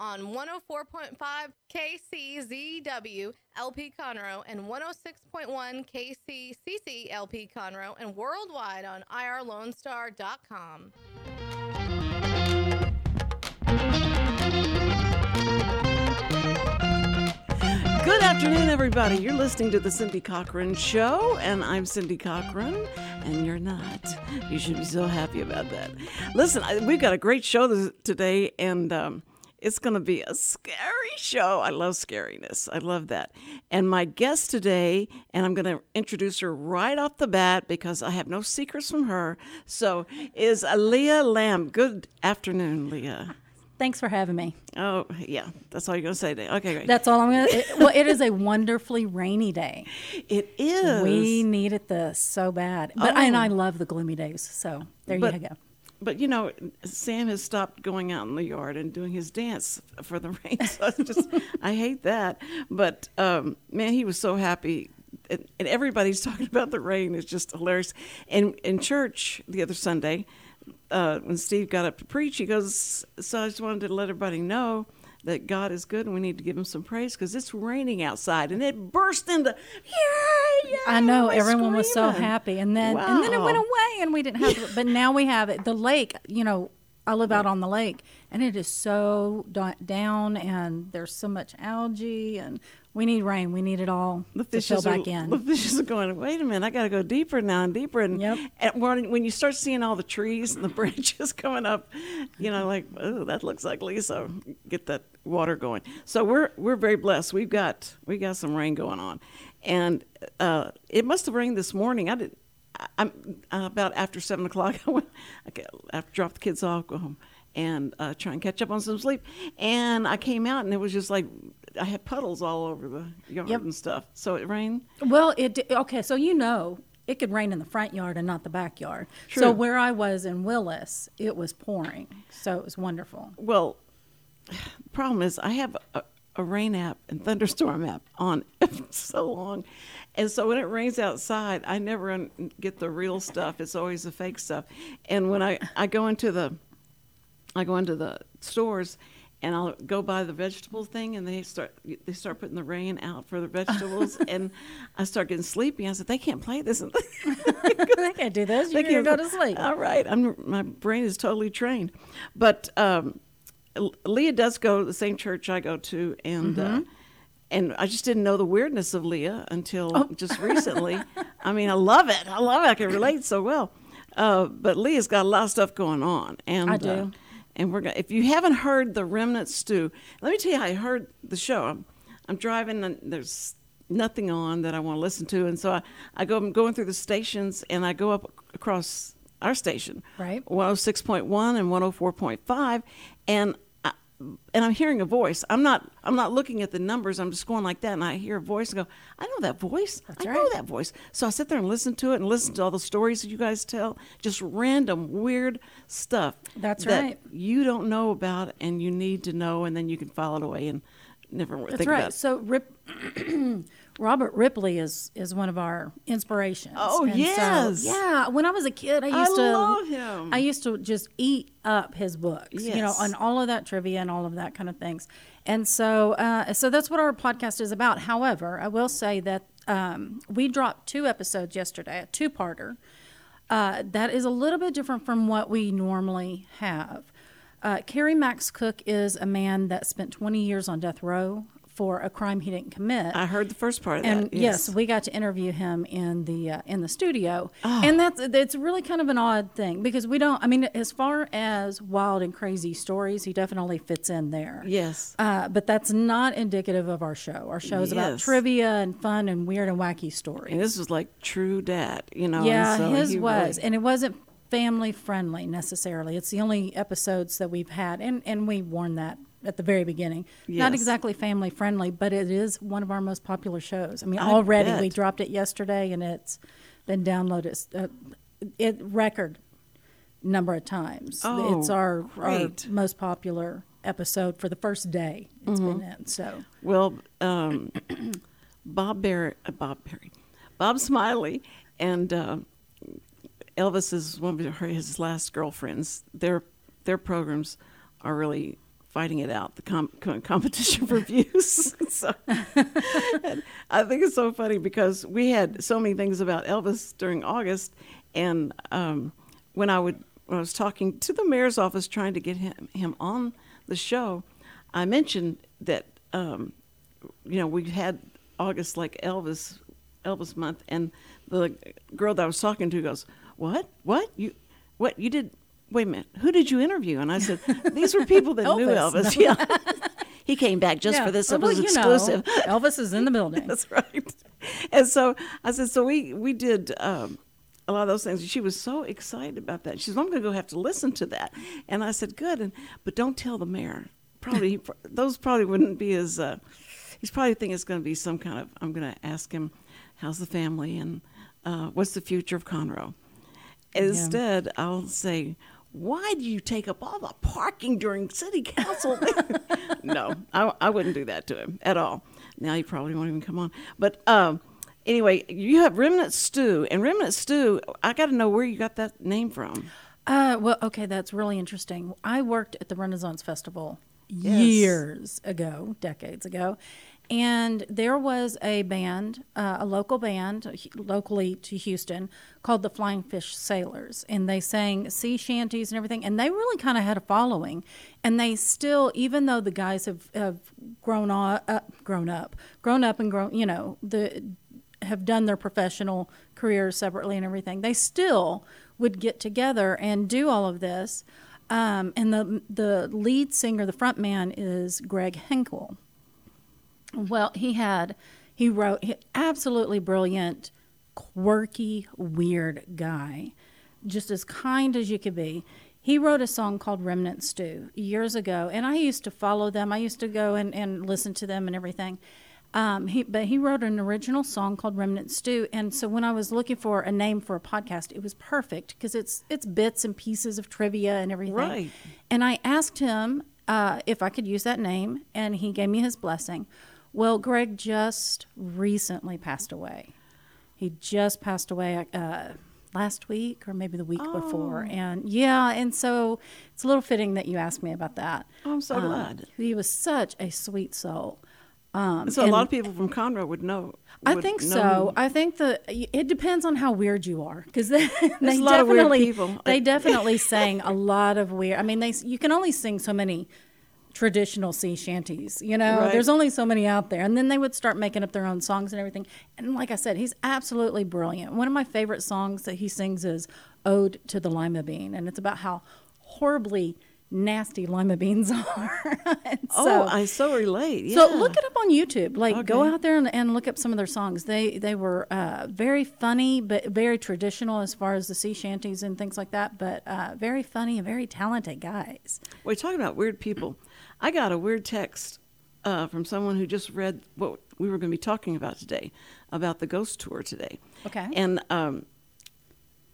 on 104.5 KCZW LP Conroe and 106.1 KCCC LP Conroe and worldwide on irlonestar.com. Good afternoon, everybody. You're listening to the Cindy Cochran Show, and I'm Cindy Cochran, and you're not. You should be so happy about that. Listen, we've got a great show today, and um, it's going to be a scary show. I love scariness. I love that. And my guest today, and I'm going to introduce her right off the bat because I have no secrets from her. So, is Leah Lamp. Good afternoon, Leah. Thanks for having me. Oh, yeah. That's all you're going to say today. Okay, great. That's all I'm going to. Well, it is a wonderfully rainy day. It is. We needed this so bad. But Oh. and I love the gloomy days. So there But- you go. But you know, Sam has stopped going out in the yard and doing his dance for the rain. So it's just, I hate that. But um, man, he was so happy, and, and everybody's talking about the rain. It's just hilarious. And in church the other Sunday, uh, when Steve got up to preach, he goes, "So I just wanted to let everybody know." That God is good and we need to give him some praise because it's raining outside and it burst into yeah, I know everyone was so happy, and then and then it went away, and we didn't have. it. But now we have it. The lake, you know, I live out on the lake, and it is so down, and there's so much algae, and we need rain. We need it all the to fill fishes are, back in. The fishes are going. Wait a minute! I got to go deeper now and deeper. And, Yep. and when, when you start seeing all the trees and the branches coming up, you know, like oh, that looks ugly. So get that water going. So we're we're very blessed. We've got we got some rain going on, and uh, it must have rained this morning. I did. I'm uh, about after seven o'clock. I went. I after drop the kids off, go home, and uh, try and catch up on some sleep. And I came out, and it was just like I had puddles all over the yard Yep. and stuff. So it rained. Well, it okay. So you know, it could rain in the front yard and not the backyard. True. So where I was in Willis, it was pouring. So it was wonderful. Well, the problem is I have a, a rain app and thunderstorm app on so long. And so when it rains outside, I never un- get the real stuff. It's always the fake stuff. And when I, I go into the I go into the stores and I'll go buy the vegetable thing and they start they start putting the rain out for the vegetables and I start getting sleepy. I said they can't play this. And they can't do this. They can't- go to sleep. All right, I'm my brain is totally trained, but um, Leah does go to the same church I go to, and Mm-hmm. uh, and I just didn't know the weirdness of Leah until Oh. just recently. I mean, I love it. I love it. I can relate so well. Uh, but Leah's got a lot of stuff going on, and I do. Uh, and we're gonna. If you haven't heard the Remnant Stew, let me tell you how I heard the show. I'm, I'm driving and there's nothing on that I want to listen to, and so I, I go. I'm going through the stations, and I go up across our station, Right. 106.1 and 104.5, and. I, and I'm hearing a voice. I'm not. I'm not looking at the numbers. I'm just going like that, and I hear a voice and go, "I know that voice. That's I know that voice." So I sit there and listen to it and listen to all the stories that you guys tell. Just random weird stuff. That's that right. You don't know about, and you need to know, and then you can file it away and never That's think right. about. it. So Rip, Robert Ripley is is one of our inspirations. Oh, And so, yes. yeah. When I was a kid, I I used to love him. I used to just eat up his books. You know, and all of that trivia and all of that kind of things. And so, uh, so that's what our podcast is about. However, I will say that um, we dropped two episodes yesterday, a two-parter. Uh, that is a little bit different from what we normally have. Uh, Kerry Max Cook is a man that spent 20 years on death row for a crime he didn't commit. I heard the first part of and that. yes. we got to interview him in the uh, in the studio, Oh. and that's it's really kind of an odd thing because we don't. I mean, as far as wild and crazy stories, he definitely fits in there. Yes. Uh, but that's not indicative of our show. Our show is about trivia and fun and weird and wacky stories. And this was like true dad, you know. Yeah, so his was, really- and it wasn't family friendly necessarily. It's the only episodes that we've had, and and we warn that at the very beginning. Not exactly family friendly, but it is one of our most popular shows. I mean, I already we dropped it yesterday, and it's been downloaded uh, it record number of times. Oh, it's our, our most popular episode for the first day it's been in. So Well, um, Bob Barry, uh, Bob Barry, Bob Smiley, and uh, Elvis is one of his last girlfriends. Their their programs are really fighting it out. The com- com- competition for views. so, I think it's so funny because we had so many things about Elvis during August, and um, when I would when I was talking to the mayor's office trying to get him him on the show, I mentioned that um, you know we had August like Elvis Elvis month, and the girl that I was talking to goes, "What? What you? What you did? Wait a minute. Who did you interview?" And I said, "These were people that knew Elvis. Elvis. Yeah, he came back just Yeah. for this. Well, It was you know, exclusive." Elvis is in the building. That's right. And so I said, so we we did um, a lot of those things. She was so excited about that. She said, I'm going to go have to listen to that. And I said, good. And but don't tell the mayor. Probably those probably wouldn't be as. Uh, he's probably thinking it's going to be some kind of. I'm going to ask him, how's the family and uh, what's the future of Conroe. Instead, I'll say. Why do you take up all the parking during city council? no, I, I wouldn't do that to him at all. Now he probably won't even come on. But um, anyway, you have Remnant Stew, and Remnant Stew. I got to know where you got that name from. Uh, well, okay, that's really interesting. I worked at the Renaissance Festival Yes. years ago, decades ago, and there was a band, uh, a local band locally to Houston called the Flying Fish Sailors, and they sang sea shanties and everything, and they really kind of had a following, and they still, even though the guys have, have grown on, uh, grown up, grown up and grown, you know, the have done their professional careers separately and everything, they still would get together and do all of this. Um, and the the lead singer, the front man, is Greg Henkel. Well, he had he wrote he, absolutely brilliant, quirky, weird guy, just as kind as you could be. He wrote a song called Remnant Stew years ago, and I used to follow them. I used to go and, and listen to them and everything. Um, he, but he wrote an original song called Remnant Stew, and so when I was looking for a name for a podcast, it was perfect because it's it's bits and pieces of trivia and everything. Right. And I asked him uh, if I could use that name, and he gave me his blessing. Well, Greg just recently passed away. He just passed away uh, last week or maybe the week before. And yeah, and so it's a little fitting that you asked me about that. Oh, I'm so Um, glad. He was such a sweet soul. Um, So a lot of people from Conroe would know. I think know so. who- I think the it depends on how weird you are because they, they a lot of weird definitely people. they definitely sang a lot of weird. I mean, they you can only sing so many traditional sea shanties. You know, Right. there's only so many out there, and then they would start making up their own songs and everything. And like I said, he's absolutely brilliant. One of my favorite songs that he sings is "Ode to the Lima Bean," and it's about how horribly nasty lima beans are. Oh, so- I so relate. Yeah. so look it up on YouTube. Like go out there and, and look up some of their songs. They they were uh, very funny, but very traditional as far as the sea shanties and things like that. But uh, very funny and very talented guys. We're talking about weird people. I got a weird text uh, from someone who just read what we were going to be talking about today, about the ghost tour today. Okay. And um,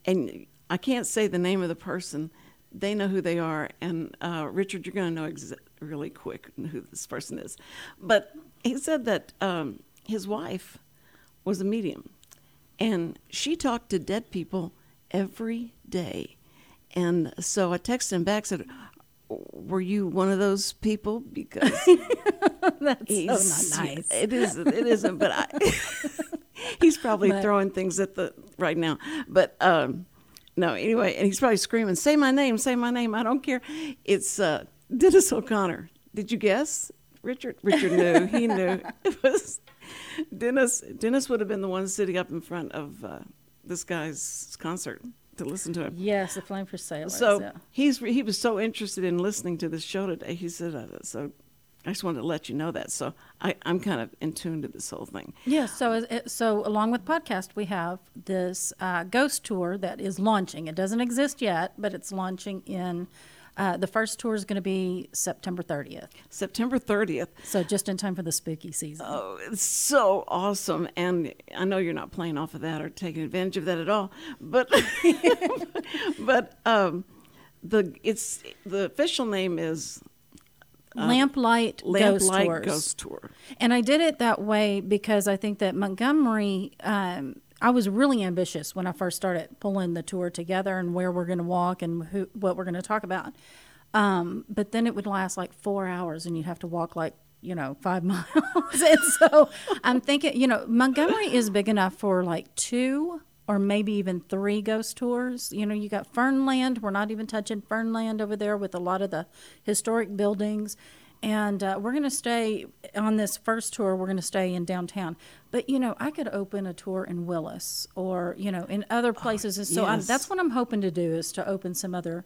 and I can't say the name of the person. They know who they are, and uh, Richard, you're going to know exa- really quick who this person is. But he said that um, his wife was a medium, and she talked to dead people every day. And so I texted him back, said, "Were you one of those people?" Because That's he's so not nice. It is. It isn't. But I, he's probably But- throwing things at the right now. But um, no. Anyway, and he's probably screaming, "Say my name! Say my name! I don't care." It's uh, Dennis O'Connor. Did you guess? Richard. Richard knew. He knew. It was Dennis. Dennis would have been the one sitting up in front of uh, this guy's concert to listen to him. Yes, the Flying Fish Sailors. So yeah. he's he was so interested in listening to this show today. He said, uh, "So I just wanted to let you know that." So I, I'm kind of in tune to this whole thing. Yeah, so so along with podcast, we have this uh, ghost tour that is launching. It doesn't exist yet, but it's launching in Uh, the first tour is going to be September 30th, September 30th. so just in time for the spooky season. Oh, it's so awesome. And I know you're not playing off of that or taking advantage of that at all. But but um the it's the official name is Lamplight, Ghost Lamplight Tours. Ghost Tour. And I did it that way because I think that Montgomery, um, I was really ambitious when I first started pulling the tour together and where we're going to walk and who, what we're going to talk about. Um, but then it would last like four hours and you'd have to walk like, you know, five miles. and so I'm thinking, you know, Montgomery is big enough for like two or maybe even three ghost tours. You know, you got Fernland. We're not even touching Fernland over there with a lot of the historic buildings. And uh, we're going to stay on this first tour, we're going to stay in downtown. But, you know, I could open a tour in Willis or, you know, in other places. And so yes. that's what I'm hoping to do is to open some other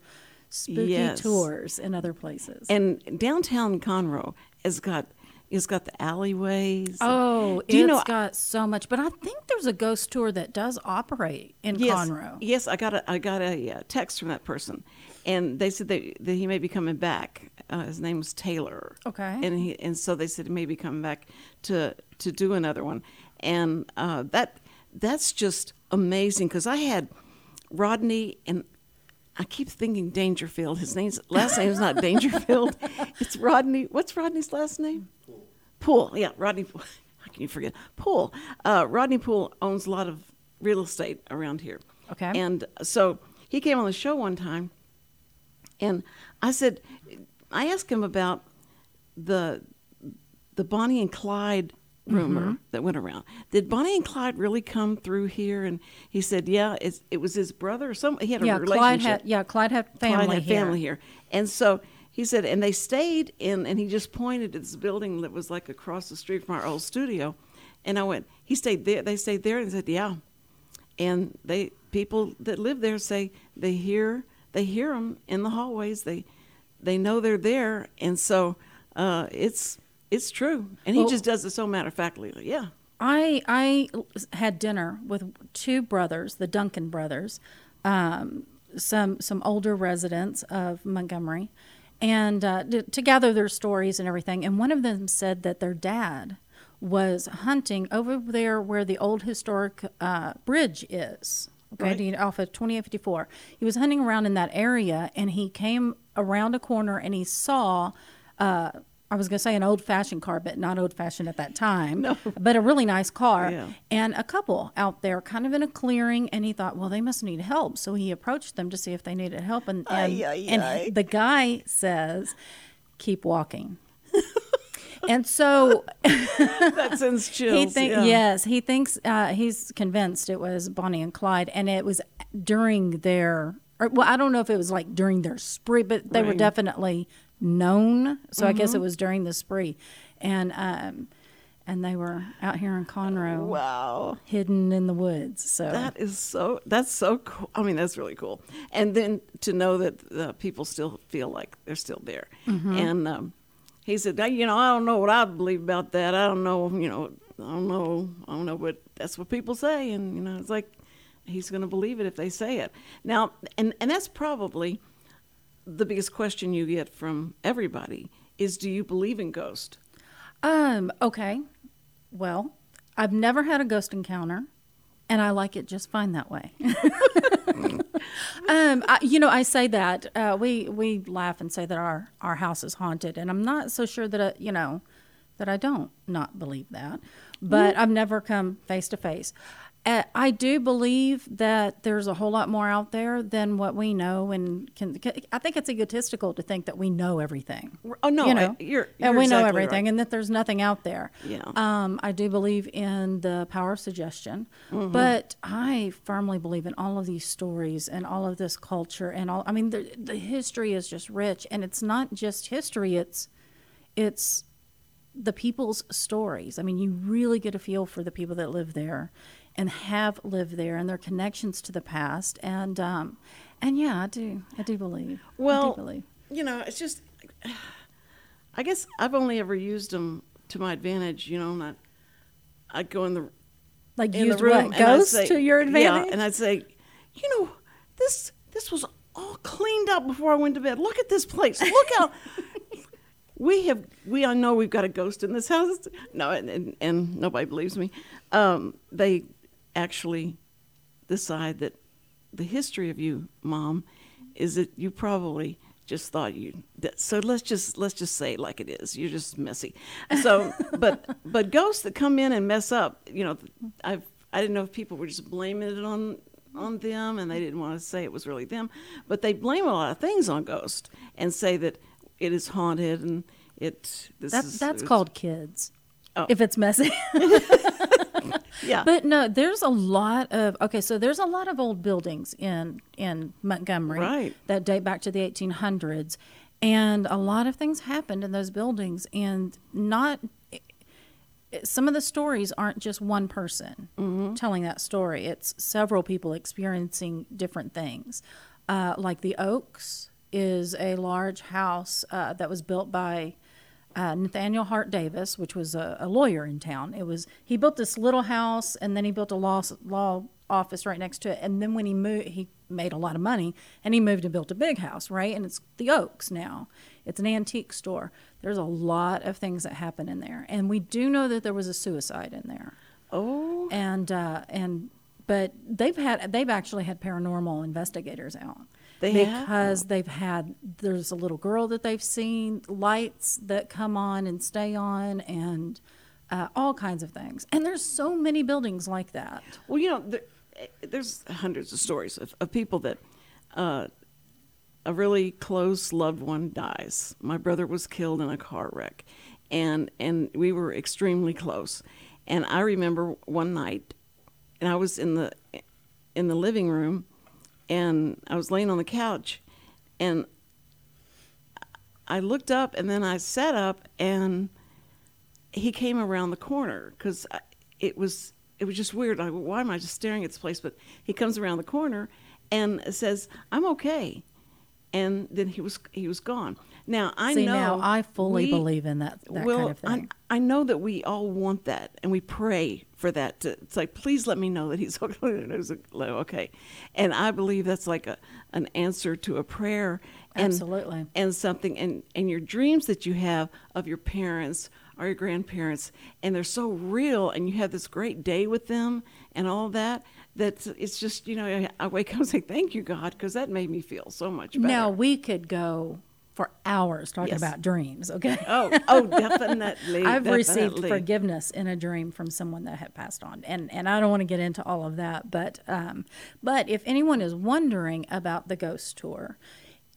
spooky Yes. tours in other places. And downtown Conroe has got it's got the alleyways. oh, Do you it's know- got so much. But I think there's a ghost tour that does operate in yes, Conroe. Yes, I got a I got a uh, text from that person, and they said that, that he may be coming back. Uh, his name was Taylor. Okay. And he and so they said he may be coming back to to do another one, and uh, that that's just amazing because I had Rodney and. I keep thinking Dangerfield. His name's last name is not Dangerfield. It's Rodney. What's Rodney's last name? Poole. Yeah, Rodney Poole. How can you forget? Poole. Uh, Rodney Poole owns a lot of real estate around here. Okay. And so he came on the show one time, and I said, I asked him about the the Bonnie and Clyde rumor Mm-hmm. that went around. Did Bonnie and Clyde really come through here? And he said, yeah, it's, it was his brother or some. He had a yeah, relationship. Clyde had yeah, Clyde had family Clyde had here. family here. And so he said, and they stayed in, and he just pointed at this building that was like across the street from our old studio. And I went, he stayed there. They stayed there, and he said, yeah. And they people that live there say they hear they hear them in the hallways. They they know they're there, and so uh, it's it's true. And he Well- just does it so matter of factly. Yeah. I I had dinner with two brothers, the Duncan brothers, um, some some older residents of Montgomery, and uh, to, to gather their stories and everything. And one of them said that their dad was hunting over there where the old historic uh, bridge is. Okay, Right. off of 2854. He was hunting around in that area, and he came around a corner and he saw. Uh, I was going to say an old fashioned car, but not old fashioned at that time. No. But a really nice car. Yeah. And a couple out there, kind of in a clearing. And he thought, well, they must need help. So he approached them to see if they needed help. And, and, Ay, ay, and ay. the guy says, keep walking. and so That sends chills. he think yeah. yes, he thinks uh, he's convinced it was Bonnie and Clyde, and it was during their. Or, well, I don't know if it was like during their spree, but they were definitely known. So I Mm-hmm. guess it was during the spree, and um, and they were out here in Conroe, Wow. hidden in the woods. So That is so. That's so cool. I mean, that's really cool. And then to know that uh, people still feel like they're still there. Mm-hmm. And um, he said, you know, I don't know what I believe about that. I don't know. You know, I don't know. I don't know. But that's what people say. And you know, it's like he's going to believe it if they say it. Now, and and that's probably the biggest question you get from everybody is, do you believe in ghosts? Um, okay. Well, I've never had a ghost encounter and I like it just fine that way. um, I, you know, I say that uh, we we laugh and say that our our house is haunted, and I'm not so sure that I, you know that I don't not believe that, but I've never come face to face. Uh, I do believe that there's a whole lot more out there than what we know, and can, can, I think it's egotistical to think that we know everything. Oh, no, you I- know, you're- and you're we know everything, right. and that there's nothing out there. Yeah. Um, I do believe in the power of suggestion, Mm-hmm. but I firmly believe in all of these stories and all of this culture and all. I mean, the the history is just rich, and it's not just history. It's it's the people's stories. I mean, you really get a feel for the people that live there and have lived there and their connections to the past. And um, and yeah, I do. I do believe. I Well, do believe. you know, it's just, I guess I've only ever used them to my advantage. You know, not I'd go in the Like in the room what ghosts say- to your advantage? Yeah, and I'd say, you know, this this was all cleaned up before I went to bed. Look at this place. Look how we have. We I know we've got a ghost in this house. No, and and, and nobody believes me. Um, they actually decide that the history of you, mom, is that you probably just thought you that, so let's just let's just say it like it is you're just messy so but but ghosts that come in and mess up you know i've i didn't know if people were just blaming it on on them and they didn't want to say it was really them but they blame a lot of things on ghosts and say that it is haunted and it this That, is that's called kids. Oh. If it's messy. yeah But no, there's a lot of okay. So there's a lot of old buildings in in Montgomery Right. that date back to the 1800s, and a lot of things happened in those buildings, and not some of the stories aren't just one person telling that story. It's several people experiencing different things. Uh, like the Oaks is a large house uh, that was built by uh, Nathaniel Hart Davis, which was a, a lawyer in town. It was he built this little house and then he built a law law office right next to it. And then when he moved, he made a lot of money and he moved and built a big house, right? And it's the Oaks now. It's an antique store. There's a lot of things that happen in there, and we do know that there was a suicide in there. oh And uh, and but they've had they've actually had paranormal investigators out. They have? because they've had there's a little girl that they've seen lights that come on and stay on and uh, all kinds of things. And there's so many buildings like that. Well, you know, there, there's hundreds of stories of, of people that uh, a really close loved one dies. My brother was killed in a car wreck, and and we were extremely close. And I remember one night, and I was in the in the living room, and I was laying on the couch, and I looked up, and then I sat up, and he came around the corner because it was it was just weird. Like, why am I just staring at this place? But he comes around the corner and says, "I'm okay," and then he was he was gone. Now I See, know now I fully we- believe in that, that well, kind of thing. I, I know that we all want that, and we pray for that. To, it's like, please let me know that he's okay, and I believe that's like a an answer to a prayer. And, Absolutely. and something, and and your dreams that you have of your parents or your grandparents, and they're so real, and you have this great day with them, and all that. That it's just you know I, I wake up and say thank you God because that made me feel so much better. now we could go for hours talking Yes. about dreams. Okay. oh oh definitely I've received forgiveness in a dream from someone that had passed on, and and I don't want to get into all of that, but um, but if anyone is wondering about the ghost tour,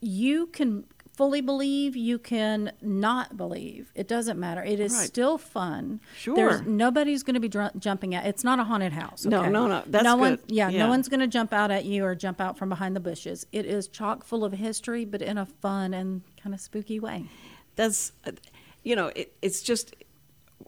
you can fully believe, you can not believe. It doesn't matter. It is Right. still fun. Sure. There's nobody's going to be dr- jumping at. It's not a haunted house. No, okay? no, no. That's no one. good. Yeah, Yeah. no one's going to jump out at you or jump out from behind the bushes. It is chock full of history, but in a fun and kind of spooky way. that's you know it, it's just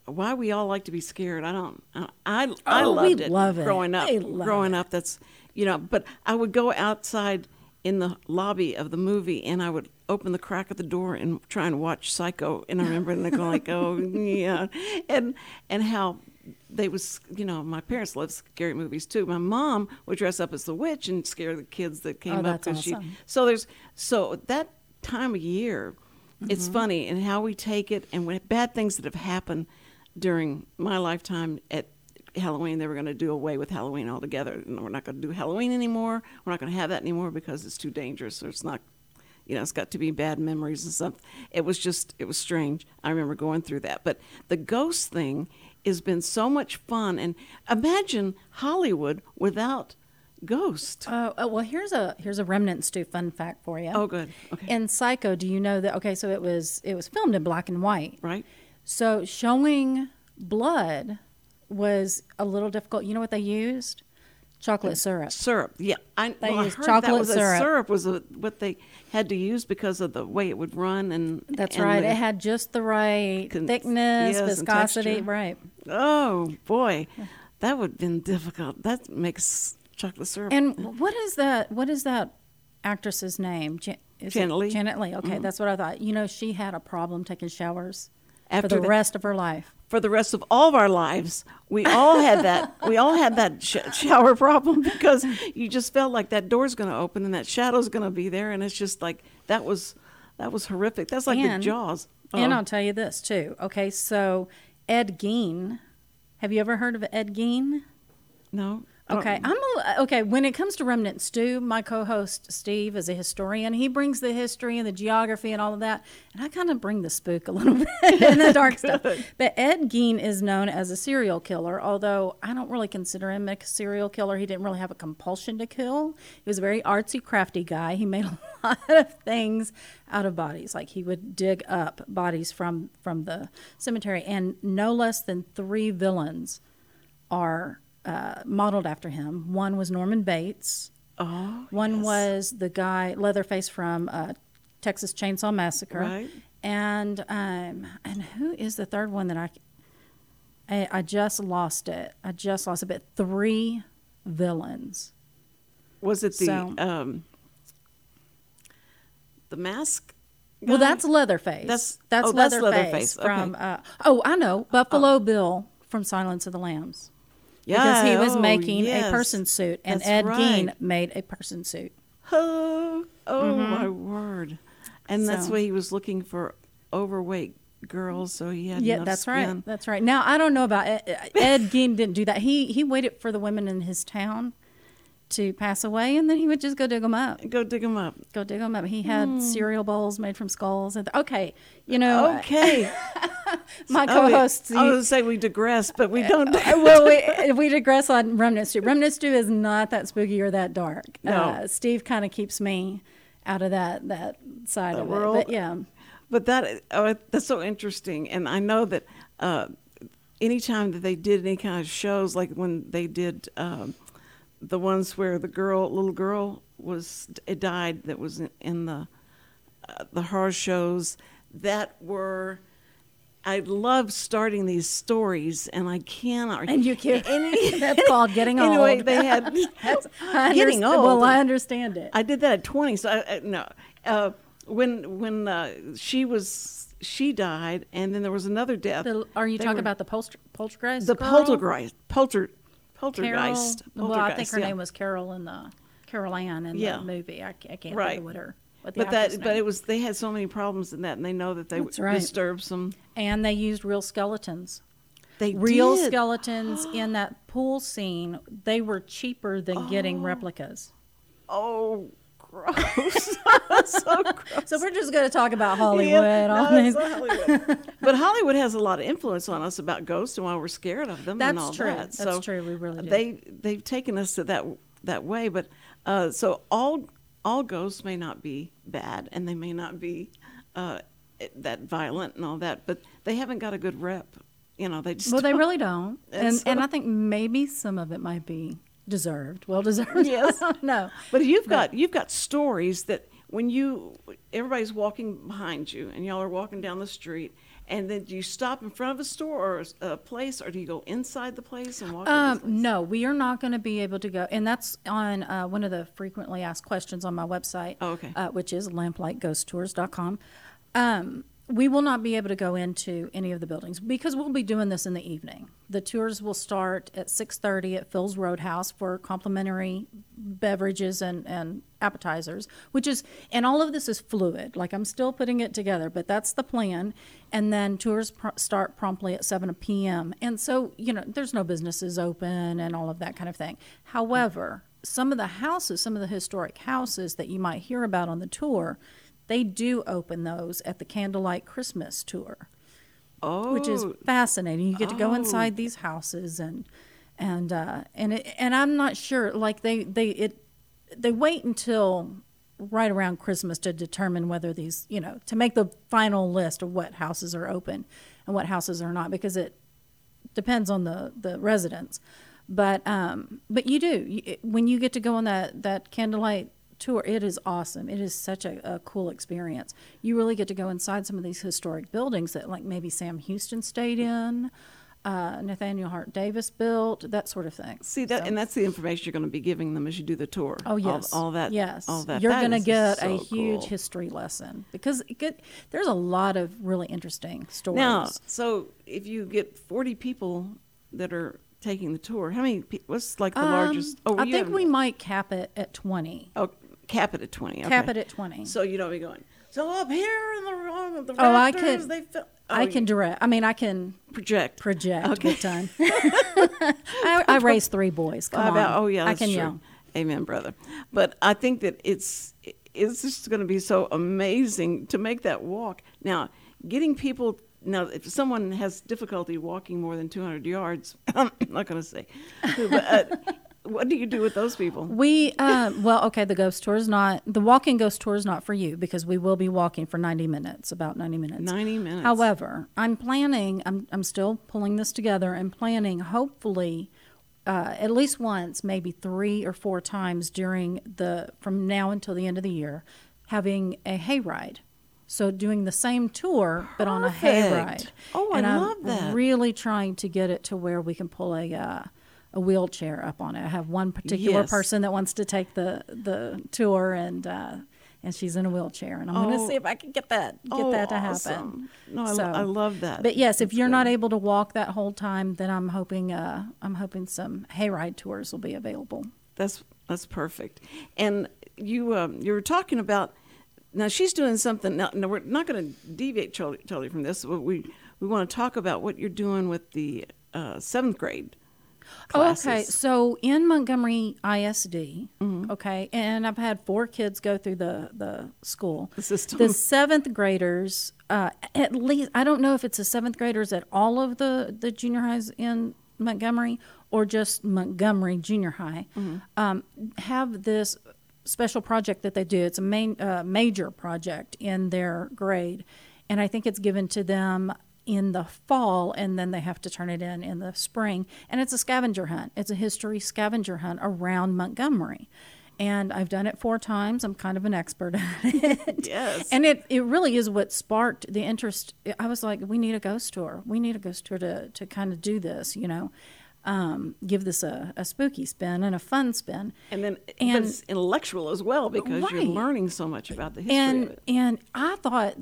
why we all like to be scared i don't i i, I Oh, we loved it love it. growing up growing it. up that's you know but i would go outside in the lobby of the movie and i would open the crack of the door and try and watch psycho and i remember and going like oh yeah and and how they was you know my parents loved scary movies too my mom would dress up as the witch and scare the kids that came Oh, up that's 'cause she awesome. so there's so that time of year, Mm-hmm. it's funny and how we take it and when bad things that have happened during my lifetime at Halloween, they were going to do away with Halloween altogether. And we're not going to do Halloween anymore. We're not going to have that anymore because it's too dangerous or it's not. You know, it's got to be bad memories and stuff. It was just, it was strange. I remember going through that. But the ghost thing has been so much fun. And imagine Hollywood without ghost. Oh, oh, well, here's a here's a remnant stew fun fact for you. Oh, good. Okay. In Psycho, do you know that? Okay, so it was it was filmed in black and white. right? So showing blood was a little difficult. You know what they used? Chocolate syrup. syrup. Yeah, I, They well, I used heard that chocolate was syrup. A syrup was a, what they had to use because of the way it would run and. That's and right. it had just the right Con- thickness, yes, viscosity. Right. Oh boy, that would have been difficult. That makes chocolate syrup. And what is that? What is that actress's name? Jan- is it Janet. Mm-hmm. Janet Leigh. Okay, that's what I thought. You know, she had a problem taking showers After for the that- rest of her life. For the rest of all of our lives. We all had that. we all had that sh- shower problem because you just felt like that door's going to open and that shadow's going to be there, and it's just like that was that was horrific. That's like And- the Jaws. And Oh. I'll tell you this too. Okay, so Ed Gein, have you ever heard of Ed Gein? no. Don't- Okay, I'm a, okay. When it comes to remnant stew, my co-host Steve is a historian. He brings the history and the geography and all of that, and I kind of bring the spook a little bit and the dark stuff. But Ed Gein is known as a serial killer, although I don't really consider him a serial killer. He didn't really have a compulsion to kill. He was a very artsy, crafty guy. He made a lot of things out of bodies, like he would dig up bodies from from the cemetery, and no less than three villains are uh, modeled after him. One was Norman Bates. Oh, One yes. was the guy Leatherface from uh, Texas Chainsaw Massacre. Right. And um, and who is the third one that I, I I just lost it. I just lost it. But three villains. Was it the So- um, the mask? Well, that's Leatherface. That's- that's oh, that's Leatherface, Leatherface. from. Okay. Uh, oh, I know Buffalo Bill from Silence of the Lambs. Yeah. because he was oh, making yes. a person suit, and That's Ed right. Gein made a person suit. Oh, oh my word! And that's Mm-hmm. So- why he was looking for overweight girls, so he had Yeah, that's skin. right. That's right. Now I don't know about Ed, Ed Gein. Didn't do that. He he waited for the women in his town to pass away, and then he would just go dig them up. Go dig them up. Go dig them up. He had cereal bowls made from skulls. And okay, you know, Okay. my Oh, co-hosts. I you- was say we digress, but we don't. Uh, well, we, we digress on Remnant Stew. Remnant Stew is not that spooky or that dark. No. Uh, Steve kind of keeps me out of that that side of The of world. it. But yeah, But that oh, that's so interesting, and I know that uh, anytime that they did any kind of shows, like when they did um, the ones where the girl, little girl, was it died, that was in, in the uh, the horror shows that were. I love starting these stories, and I cannot. and you can. Any, that's called getting old. anyway, they had That's, getting old. Well, I understand it. I did that at 20. So I, I, no, uh, when when uh, she was she died, and then there was another death. The- are you talking were- about the polter, poltergeist? the poltergeist? Polter, Carol. poltergeist. Well, I think her yeah. name was Carol in the Carol Ann in Yeah. the movie. I, I can't think Right. of what her. What But that, actress but it was they had so many problems in that, and they know that they That's right. disturbed some. and they used real skeletons. They real did. skeletons in that pool scene. They were cheaper than getting oh. replicas. Oh, gross! so gross. So we're just going to talk about Hollywood. Yeah, all no, these- Hollywood. but Hollywood has a lot of influence on us about ghosts and why we're scared of them. and That's all true. That. That's so true. We really do. They they've taken us to that that way. But uh, so all all ghosts may not be bad, and they may not be uh, that violent and all that. But they haven't got a good rep. You know, they just well, they don't. really don't. And And, so- and I think maybe some of it might be deserved. Well deserved. Yes. no. But you've got you've got stories that when you everybody's walking behind you and y'all are walking down the street and then do you stop in front of a store or a place or do you go inside the place and walk? Um, place? no, we are not going to be able to go, and that's on uh, one of the frequently asked questions on my website, Oh, okay. uh, which is lamplightghosttours.com. Um, we will not be able to go into any of the buildings because we'll be doing this in the evening. The tours will start at 6:30 at Phil's Roadhouse for complimentary beverages and, and appetizers, which is and all of this is fluid. Like I'm still putting it together, but that's the plan. And then tours pr- start promptly at 7 p.m. And so you know there's no businesses open and all of that kind of thing. However, some of the houses, some of the historic houses that you might hear about on the tour, they do open those at the Candlelight Christmas tour oh, which is fascinating. You get to go Oh. inside these houses and and uh, and it, and I'm not sure. Like they they it they wait until right around Christmas to determine whether these you know to make the final list of what houses are open and what houses are not because it depends on the the residents. But um, but you do you, when you get to go on that that candlelight tour. It is awesome. It is such a, a cool experience. You really get to go inside some of these historic buildings that like maybe Sam Houston stayed in. uh, Nathaniel Hart Davis built, that sort of thing. See that, So- and that's the information you're going to be giving them as you do the tour. Oh yes, all, that. Yes, all that. You're going to get so a huge cool. history lesson because could, there's a lot of really interesting stories. Now, so if you get 40 people that are taking the tour, how many? What's like the Um, largest? Oh, I think we might cap it at 20. Oh, cap it at 20. Okay. Cap it at 20. So you don't be going. So up here in the on the Oh, I could- They fil-" I Oh, can direct. I mean, I can project. project Okay. big time. I, I raised three boys. Come I on. oh yeah, I can true. yell. Amen, brother. But I think that it's it's just going to be so amazing to make that walk. Now, getting people now, if someone has difficulty walking more than 200 yards, I'm not going to say. But, uh, what do you do with those people? We uh, well, okay. The ghost tour is not the walking ghost tour is not for you because we will be walking for ninety minutes, about ninety minutes. 90 minutes. However, I'm planning. I'm I'm still pulling this together and planning. Hopefully, uh, at least once, maybe three or four times during the from now until the end of the year, having a hayride. So doing the same tour but on a Perfect. hayride. Oh, I and I'm love that. Really trying to get it to where we can pull a. Uh, a wheelchair up on it. I have one particular Yes. person that wants to take the the tour, and uh, and she's in a wheelchair, and I'm going Oh. to see if I can get that get Oh, that to awesome. happen. No, I, I love that. But yes, if you're good. not able to walk that whole time, then I'm hoping uh, I'm hoping some hayride tours will be available. That's that's perfect. And you um, you were talking about now she's doing something. Now, now we're not going to deviate totally, totally from this. But we we want to talk about what you're doing with the uh, seventh grade. Classes. Oh, okay. So in Montgomery ISD, Mm-hmm. okay, and I've had four kids go through the the school. The system. The seventh graders, uh, at least I don't know if it's the seventh graders at all of the the junior highs in Montgomery or just Montgomery Junior High, Mm-hmm. um, have this special project that they do. It's a main uh, major project in their grade, and I think it's given to them in the fall and then they have to turn it in in the spring. And it's a scavenger hunt. It's a history scavenger hunt around montgomery. And i've done it four times. I'm kind of an expert at it. Yes. and it, it really is what sparked the interest. I was like we need a ghost tour. We need a ghost tour to, to kind of do this you know um, give this a, a spooky spin and a fun spin. And then and- it's intellectual as well because you're learning so much about the history and and I thought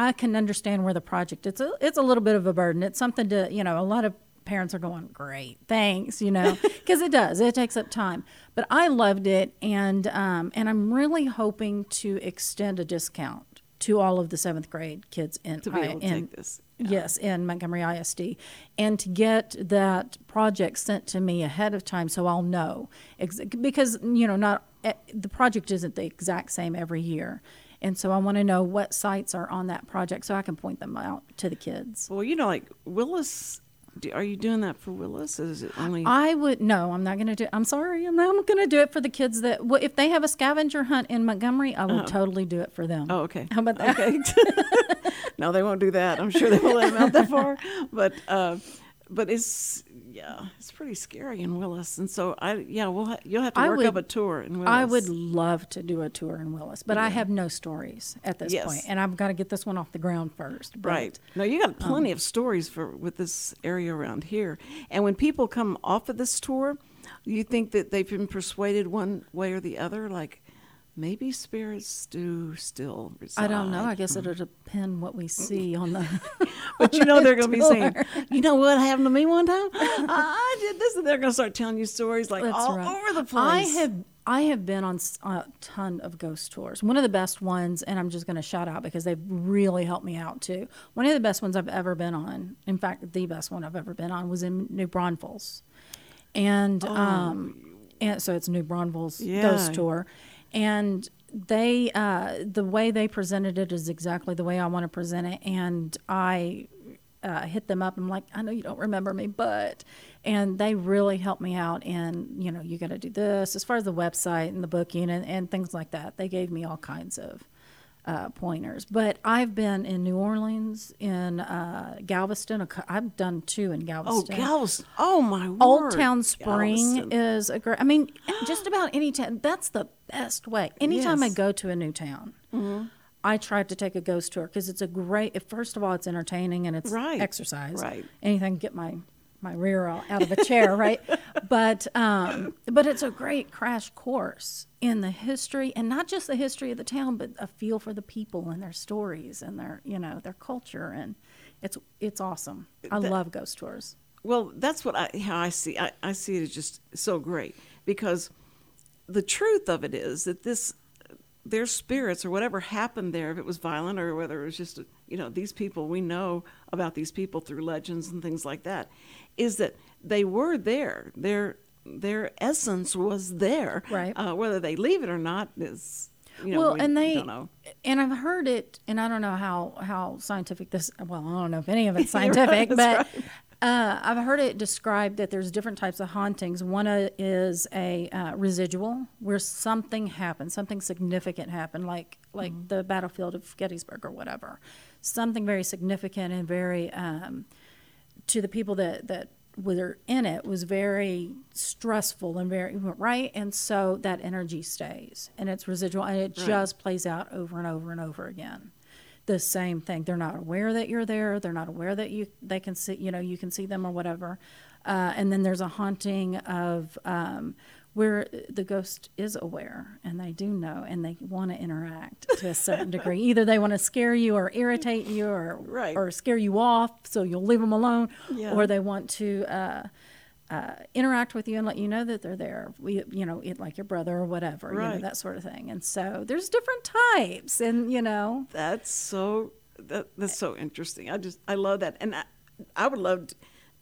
I can understand where the project it's a it's a little bit of a burden. It's something to you know a lot of parents are going great thanks you know because it does it takes up time. But I loved it and um, and I'm really hoping to extend a discount to all of the seventh grade kids in To be able to in- take this, Yes, in Montgomery ISD, and to get that project sent to me ahead of time so I'll know because you know not eh, the project isn't the exact same every year, and so I want to know what sites are on that project so I can point them out to the kids. Well, you know, like Willis. Are you doing that for Willis? Is it only? I would no, I'm not going to do. I'm sorry, I'm not going to do it for the kids that. Well, if they have a scavenger hunt in Montgomery, I will totally do it for them. Oh, okay. How about that? Okay. no, they won't do that. I'm sure they won't let them out that far. But uh, but it's yeah, it's pretty scary in Willis, and so I yeah, we'll ha- you'll have to I work would- up a tour in Willis. I would love to do a tour in Willis, but I have no stories at this Yes. point, and I've got to get this one off the ground first. But Right. No, you got plenty Um, of stories for with this area around here. And when people come off of this tour, you think that they've been persuaded one way or the other, like maybe spirits do still reside. I don't know. I guess it'll depend what we see on the. But you know they're going to be saying, you know what happened to me one time? I did this, and they're going to start telling you stories like That's all right. over the place. I have I have been on a ton of ghost tours. One of the best ones, and I'm just going to shout out because they've really helped me out too. One of the best ones I've ever been on. In fact, the best one I've ever been on was in New Braunfels, and um, and so it's New Braunfels Oh. Yeah. ghost tour, and they uh, the way they presented it is exactly the way I want to present it, and I uh, hit them up. I'm like, I know you don't remember me, but, and they really helped me out. And you know, you got to do this as far as the website and the booking and, and things like that. They gave me all kinds of uh, pointers. But I've been in New Orleans, in uh, Galveston. I've done two in Galveston. Oh, Galveston. Oh, my word! Old. Town Spring Galveston. is a great. I mean, just about any town. That's the best way. Anytime I go to a new town, I tried to take a ghost tour because it's a great. First of all, it's entertaining and it's Right, exercise. right. Anything to get my my rear out out of a chair, right? But um, but it's a great crash course in the history and not just the history of the town, but a feel for the people and their stories and their you know their culture and it's it's awesome. I That- love ghost tours. Well, that's what I how I see. I, I see it as just so great because the truth of it is that this their spirits or whatever happened there, if it was violent or whether it was just you know these people we know about these people through legends and things like that, is that they were there. Their their essence was there. Right. Uh, whether they leave it or not is you know well, we and they don't know. and I've heard it, and I don't know how how scientific this. Well, I don't know if any of it's scientific, but that's uh, I've heard it described that there's different types of hauntings. One uh, is a uh, residual, where something happened, something significant happened, like like Mm-hmm. the battlefield of Gettysburg or whatever, something very significant and very um, to the people that that were in it was very stressful and very right and so that energy stays and it's residual and it Right. just plays out over and over and over again the same thing they're not aware that you're there they're not aware that you they can see you know you can see them or whatever uh, and then there's a haunting of um, where the ghost is aware and they do know and they want to interact to a certain degree either they want to scare you or irritate you or Right. or scare you off so you'll leave them alone Yeah. or they want to uh, uh, interact with you and let you know that they're there we, you know it, like your brother or whatever you know, that sort of thing and so there's different types and you know That's so that, that's so interesting. I just I love that, and I, I would love to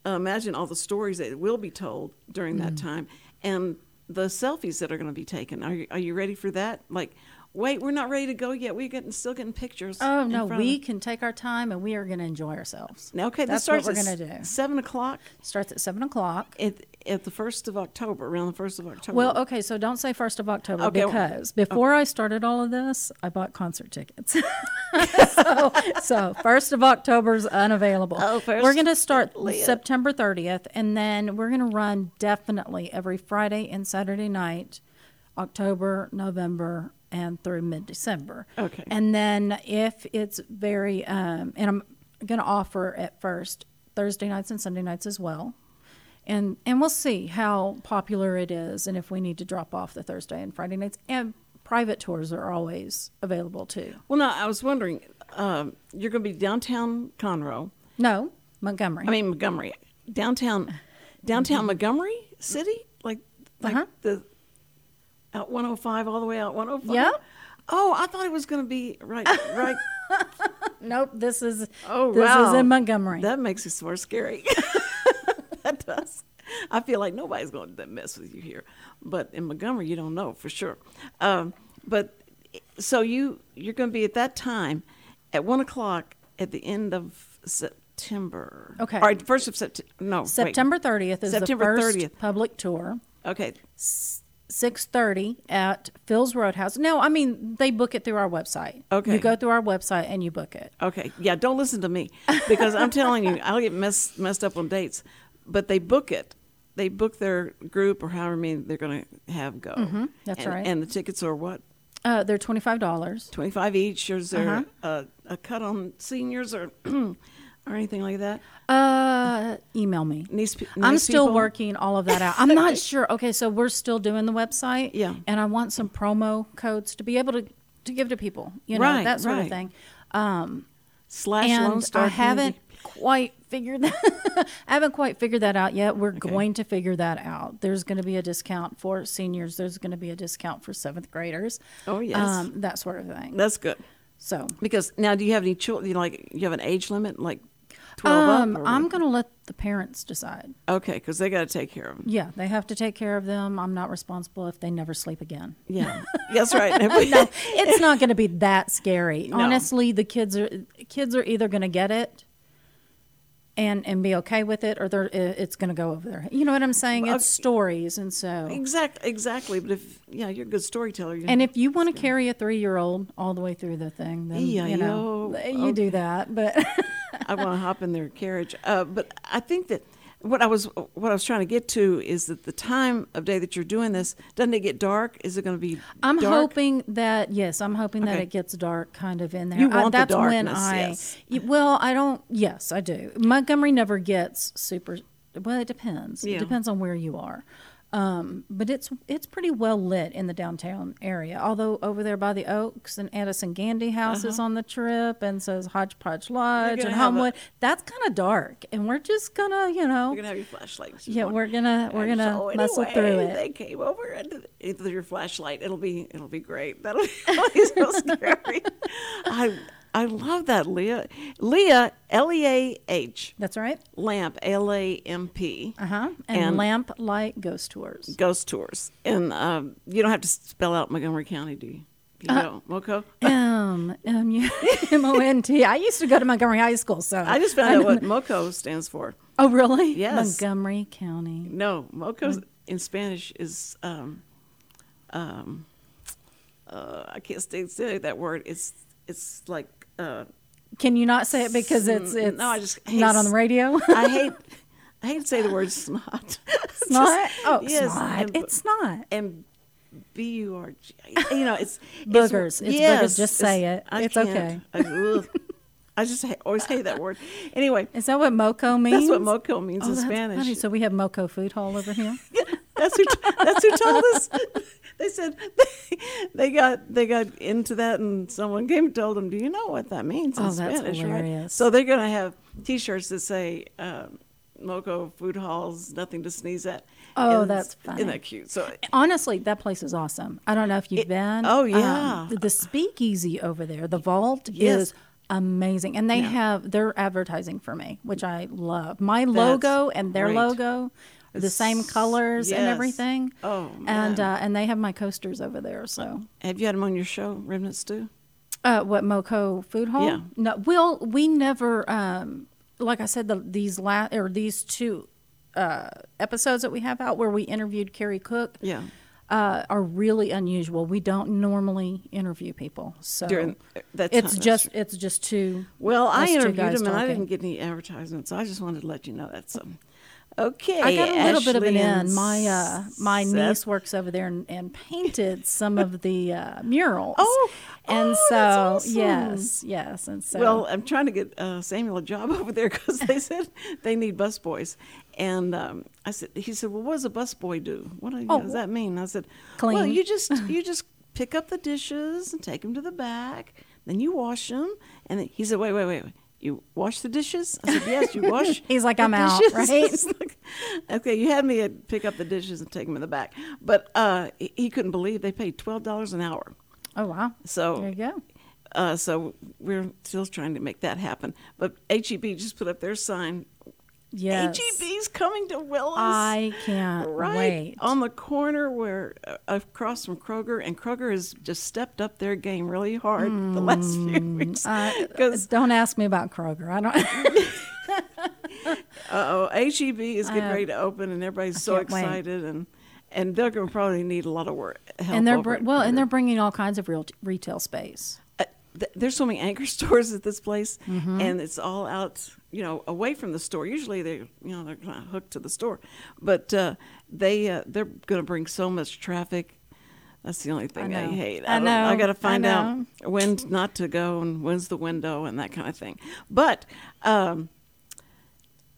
uh, imagine all the stories that will be told during that Mm. time, and the selfies that are going to be taken. Are you, are you ready for that? Like, wait, we're not ready to go yet. We're getting still getting pictures. oh no we can take our time and we are going to enjoy ourselves Now, okay. that's this what we're going to do Seven o'clock starts at seven o'clock at at the first of October, around the first of October. Well, okay, so don't say first of October Okay, because before I started all of this, I bought concert tickets. so, so first of October's unavailable. Oh, first- we're going to start Leah. September 30th, and then we're going to run definitely every Friday and Saturday night, October, November, and through mid December. Okay. And then if it's very, um, and I'm going to offer at first Thursday nights and Sunday nights as well and and we'll see how popular it is and if we need to drop off the Thursday and Friday nights and private tours are always available too. well, no, I was wondering. Um, you're going to be downtown Conroe. No, Montgomery. I mean Montgomery, downtown, downtown Montgomery City, like like Uh-huh. the out 105 all the way out 105. Yeah. Oh, I thought it was going to be right, right. nope, this is Oh, this wow. is in Montgomery. That makes it more scary. that does. I feel like nobody's going to mess with you here, but in Montgomery, you don't know for sure. Um, but so you you're going to be at that time at one o'clock at the end of September. Okay. All right, first of September. No, wait. September 30th is September the first 30th. public tour. Okay. 6:30 at Phil's Roadhouse. No, I mean they book it through our website. Okay. You go through our website and you book it. Okay. Yeah, don't listen to me because I'm telling you, I'll get messed messed up on dates. But they book it. They book their group or however many they're going to have go. Mm-hmm. that's and, right. And the tickets are what? Uh, they're $25. Twenty five each. Is there Uh-huh. a, a cut on seniors or or anything like that? Uh, email me. Nice, I'm still people? working all of that out. I'm not sure. Okay, so we're still doing the website. Yeah. And I want some promo codes to be able to to give to people. You know Right, that sort of thing. Um, slash Lone and Star I haven't Community. quite figured that. I haven't quite figured that out yet. We're going to figure that out. There's going to be a discount for seniors. There's going to be a discount for seventh graders. Oh, yes. Um, that sort of thing. That's good. So. Because now, do you have any children? Like, you have an age limit, like twelve Um, up? I'm going to let the parents decide. okay, because they got to take care of them. Yeah, they have to take care of them. I'm not responsible if they never sleep again. Yeah, that's right. no, it's not going to be that scary. No. Honestly, the kids are kids are either going to get it and and be okay with it, or they're it's going to go over there. You know what I'm saying? It's stories, and so exactly, exactly. But if yeah, you're a good storyteller. You and if you want to carry a three year old all the way through the thing, then you know you do that. But I want to hop in their carriage. Uh, but I think that what I was what I was trying to get to is that the time of day that you're doing this doesn't it get dark? Is it going to be? I'm dark? hoping that yes, I'm hoping that it gets dark kind of in there. You I- want the that's when darkness, I yes. well, I don't. Yes, I do. Montgomery never gets super. Well, it depends. Yeah. It depends on where you are. Um, but it's it's pretty well lit in the downtown area. Although over there by the Oaks and Addison Gandy House is on the trip, and so is Hodgepodge Lodge Uh-huh. and have a- Homewood. That's kind of dark, and we're just gonna, you know, You're gonna have your flashlight. yeah, we're gonna we're gonna so muscle anyway, through it. They came over and into your flashlight. It'll be it'll be great. That'll be, that'll be so scary. I I love that Leah. Leah L E A H That's right. lamp L A M P Uh huh. And, And- lamp light ghost tours. ghost tours. And um, you don't have to spell out Montgomery County, do you? You Uh, don't, Moco. M M U M O N T. I used to go to Montgomery High School, so I just found out what Moco stands for. Oh, really? Yes. Montgomery County. No, Moco in Spanish is um, um, uh, I can't say, say that word. It's it's like uh, Can you not say it because it's it's no, I just hate not on the radio? I hate I hate to say the word snot. snot? Oh, yes, snot. and- It's not. and B U R G. You know, it's Boogers. It's boogers. Just say it. I It's can't. okay. I. I just ha- always hate that word. Anyway, Is that what moco means? that's what moco means Oh, in Spanish. funny. So we have moco food hall over here. yeah, That's who. That's who told us. They said they, they got they got into that, and someone came and told them, "Do you know what that means in Oh, that's Spanish?" Right. hilarious. So they're gonna have T-shirts that say um, "Moco Food Halls, nothing to sneeze at." Oh, And that's Isn't that cute? So Honestly, that place is awesome. I don't know if you've It- been. oh, Um, yeah. the, the speakeasy over there, the vault Yes. is amazing, and they Yeah. have their advertising for me, which I love. My logo and their great. logo the same colors and everything. Oh, and uh, and they have my coasters over there. So, have you had them on your show, Remnant Stew? uh, what Moco Food Hall? Yeah. No, we'll we never. Um, like I said, the, these last or these two uh, episodes that we have out where we interviewed Carrie Cook. Yeah. uh, are really unusual. We don't normally interview people, so During that it's just it's just two. Well, I interviewed him and I didn't get any advertisements. I just wanted to let you know that. So, okay. I got a little bit of an Ashley in. My uh, my Seth. niece works over there and, and painted some of the uh, murals. Oh, and oh, so that's awesome. yes, yes, and so Well, I'm trying to get uh, Samuel a job over there because they said they need busboys, and um, I said, he said, well, what does a busboy do? What do- Oh, does that mean? I said, well, you just you just pick up the dishes and take them to the back, then you wash them, and then he said, wait, wait, wait, wait. You wash the dishes? I said, yes, you wash. He's like, "I'm out," dishes." right? Like, okay, you had me pick up the dishes and take them in the back, but uh, he, couldn't believe they paid twelve dollars an hour. oh wow, So there you go. uh, so we're still trying to make that happen. But HEB just put up their sign. Yes, HEB's coming to Willis. I can't right wait. on the corner where uh, across from Kroger, and Kroger has just stepped up their game really hard the last few weeks. Uh, 'Cause, don't ask me about Kroger. I don't. uh-oh, HEB is getting I- ready to open, and everybody's so can't wait. excited, and and they're going to probably need a lot of work help. and they're br- well, and they're bringing all kinds of real retail space. uh, th- there's so many anchor stores at this place, Mm-hmm. and it's all out, you know, away from the store. Usually they, you know, they're kind of hooked to the store, but uh, they uh, they're going to bring so much traffic. That's the only thing I, know. hate. I don't- know. I got to find out when not to go and when's the window and that kind of thing. But um,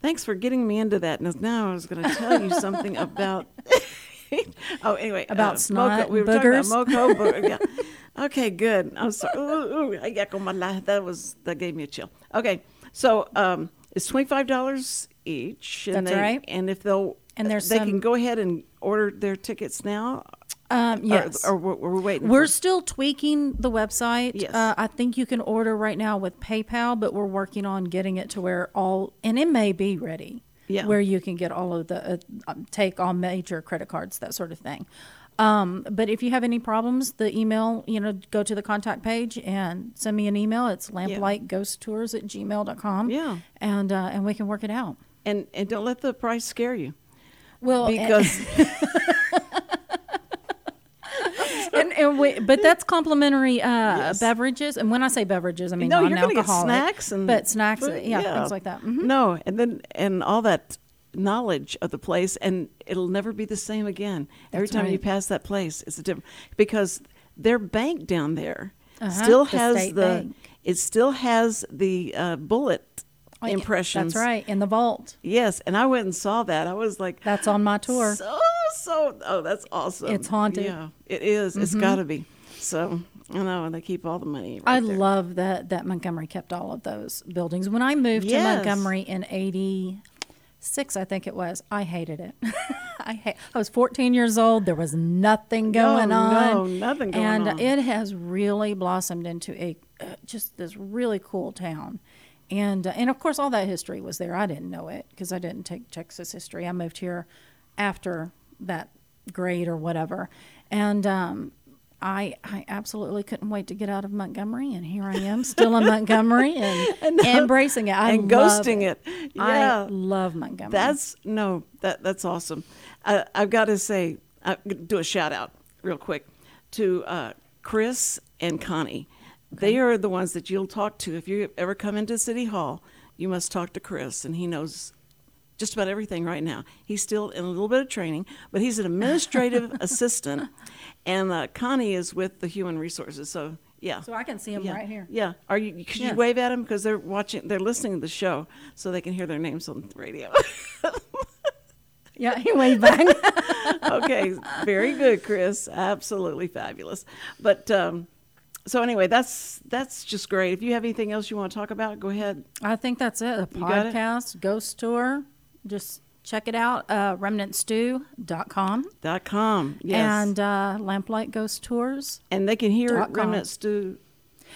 thanks for getting me into that. Now- Now I was going to tell you something about. oh, anyway, About uh, snot Moco. We and were talking about boogers? Moco. Yeah. Okay, good. I'm sorry. Ooh, ooh, I got my. That was that gave me a chill. Okay, so um, it's twenty five dollars each. And That's they, right. And if they'll, And there's they some- can go ahead and order their tickets now. Um, yes. Or, we're, we're waiting. We're for- still tweaking the website. Yes. Uh, I think you can order right now with PayPal, but we're working on getting it to where all, and it may be ready. Yeah. Where you can get all of the, uh, um, take all major credit cards, that sort of thing. Um, but if you have any problems, the email, you know, go to the contact page and send me an email. It's lamplightghosttours at gmail.com. Yeah. And, uh, and we can work it out. and and don't let the price scare you Well, because and, and we, but that's complimentary uh, Yes. beverages. And when I say beverages, I mean no, you're going to get snacks and but snacks, food, yeah, things like that. Mm-hmm. No, and then and all that knowledge of the place, and it'll never be the same again. Every That's time you pass that place, it's a different because their bank down there Uh-huh, still has state the it still has the uh, bullet Oh, impressions. That's right, in the vault. Yes, and I went and saw that. I was like, That's on my tour. so so. Oh, that's awesome. It's haunted. Yeah, it is. It's got to be. So I know, and they keep all the money. Right I there. love that that Montgomery kept all of those buildings. When I moved Yes. to Montgomery in '86, I think it was, I hated it. I hate. I was 14 years old. There was nothing No, going on. no, nothing going and on. it has really blossomed into a uh, just this really cool town. And uh, and of course, all that history was there. I didn't know it because I didn't take Texas history. I moved here after that grade or whatever, and um, I I absolutely couldn't wait to get out of Montgomery, and here I am, still in Montgomery and, embracing it. I and ghosting it. I Yeah, love Montgomery. that's no, that that's awesome. I, I've got to say, I do a shout out real quick to uh, Chris and Connie. They are the ones that you'll talk to if you ever come into City Hall. You must talk to Chris, and he knows just about everything right now. He's still in a little bit of training, but he's an administrative assistant, and uh, Connie is with the Human Resources. So yeah, so I can see him yeah. right here. Yeah. Are you? Could Yeah. you wave at them because they're watching? They're listening to the show, so they can hear their names on the radio. Yeah, he waved back. okay. Very good, Chris. Absolutely fabulous. But um, so anyway, that's that's just great. If you have anything else you want to talk about, go ahead. I think that's it. A got it? podcast, ghost tour. Just check it out. Uh, remnantstew.com. Dot com. Yes. And uh, Lamplight Ghost Tours. and they can hear. Remnant Stew.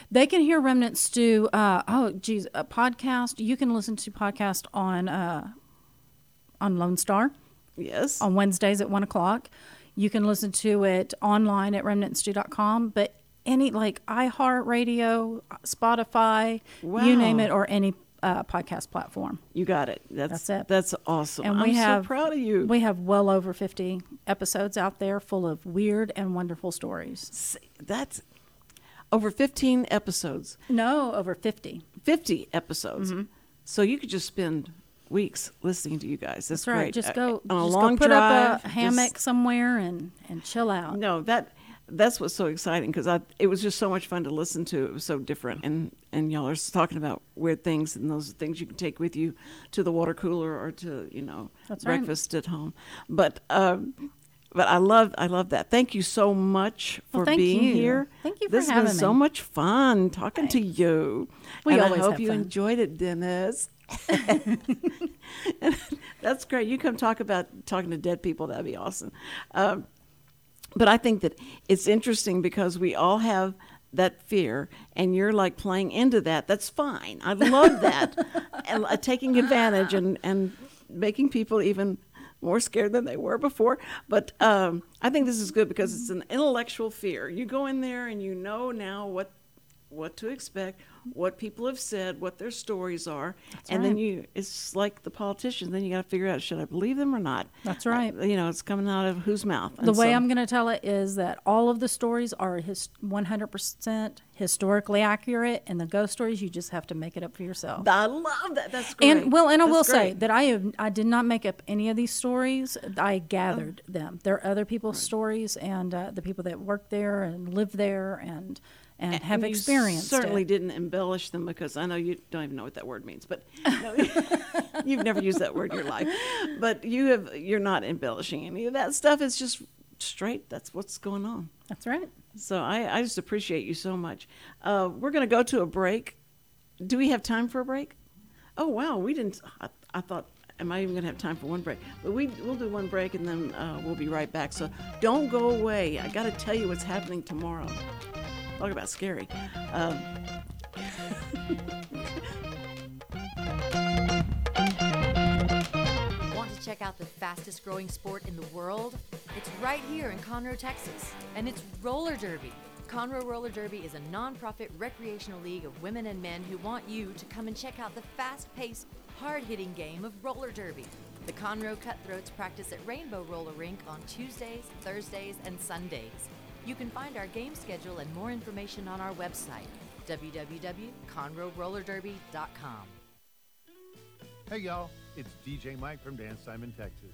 They can hear Remnant Stew. Uh, oh, geez, a podcast. You can listen to podcast on uh, on Lone Star Yes. on Wednesdays at one o'clock. You can listen to it online at remnantstew.com. But any like iHeartRadio, Spotify, you name it, or any uh, podcast platform. You got it. That's That's it. That's awesome. And I'm we have so proud of you. We have well over fifty episodes out there full of weird and wonderful stories. That's over 15 episodes. No, over fifty. 50 episodes. So you could just spend weeks listening to you guys. That's, That's right. great. Just Uh, go, on a long go put drive. up a hammock just- somewhere and and chill out. no, that that's what's so exciting because I it was just so much fun to listen to. It was so different, and and y'all are talking about weird things and those things you can take with you to the water cooler or to you know That's right. breakfast at home. But um, but I love I love that. Thank you so much for Well, being you. here. Thank you for having me. this has been so much fun talking to you. We and always I hope you fun. enjoyed it, Dennis. That's great. You come talk about talking to dead people. That'd be awesome. Um, but I think that it's interesting because we all have that fear, and you're like playing into that. That's fine. I love that, and uh, taking advantage and and making people even more scared than they were before. But um, I think this is good because it's an intellectual fear. You go in there and you know now what what to expect, what people have said, what their stories are, and then you it's like the politicians. Then you got to figure out should I believe them or not. That's right. Uh, you know, it's coming out of whose mouth. The And way so- I'm going to tell it is that all of the stories are his 100% historically accurate, and the ghost stories you just have to make it up for yourself. I love that. That's great. And well, and I That's will say that I have I did not make up any of these stories. I gathered them. They're other people's stories, and uh, the people that work there and live there and and, have you experienced certainly it. didn't embellish them because I know you don't even know what that word means, but no, you've never used that word in your life. But you have you're not embellishing any of that stuff. It's just straight. That's what's going on. That's right. So I, I just appreciate you so much. Uh, we're going to go to a break. Do we have time for a break? Oh wow, we didn't. I, I thought. Am I even going to have time for one break? But we we'll do one break and then uh, we'll be right back. So don't go away. I got to tell you what's happening tomorrow. Talk about scary. Um, Want to check out the fastest growing sport in the world? It's right here in Conroe, Texas, and it's roller derby. Conroe Roller Derby is a nonprofit recreational league of women and men who want you to come and check out the fast paced, hard hitting game of roller derby. The Conroe Cutthroats practice at Rainbow Roller Rink on Tuesdays, Thursdays, and Sundays. You can find our game schedule and more information on our website, www.conroerollerderby.com. Hey y'all, It's DJ Mike from Dance Time in Texas.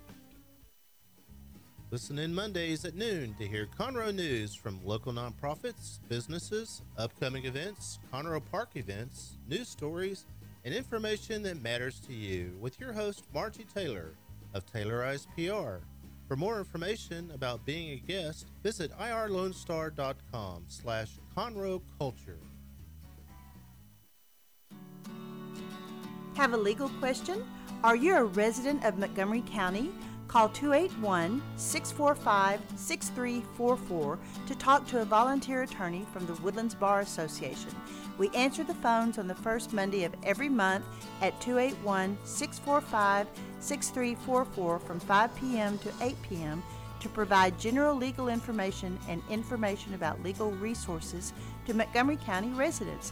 Listen in Mondays at noon to hear Conroe news from local nonprofits, businesses, upcoming events, Conroe Park events, news stories, and information that matters to you with your host Margie Taylor of Taylorized PR. For more information about being a guest, visit irlonestar.com slash Conroe Culture. Have a legal question? Are you a resident of Montgomery County? Call 281 645 6344 to talk to a volunteer attorney from the Woodlands Bar Association. We answer the phones on the first Monday of every month at 281 645 6344 from 5 p.m. to 8 p.m. to provide general legal information and information about legal resources to Montgomery County residents.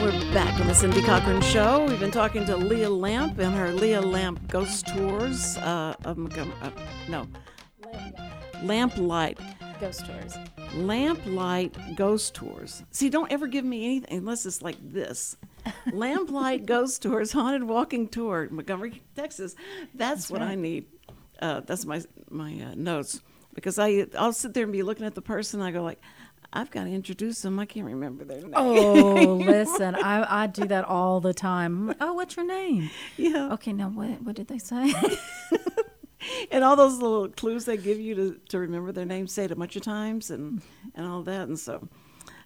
We're back on the Cindy Cochran Show. We've been talking to Leah Lamp and her Leah Lamp Ghost Tours uh, of Montgomery. Uh, no, Lamp Light. Ghost tours. Lamp Light Ghost Tours. See, don't ever give me anything unless it's like this. Lamp Light Ghost Tours, Haunted Walking Tour, Montgomery, Texas. That's, That's what right. I need. Uh, that's my my uh, notes because I I'll sit there and be looking at the person. I go like, I've got to introduce them. I can't remember their name. Oh, listen, I, I do that all the time. Like, oh, what's your name? Yeah. Okay, now what what did they say? and all those little clues they give you to, to remember their names, say it a bunch of times, and and all that. And so,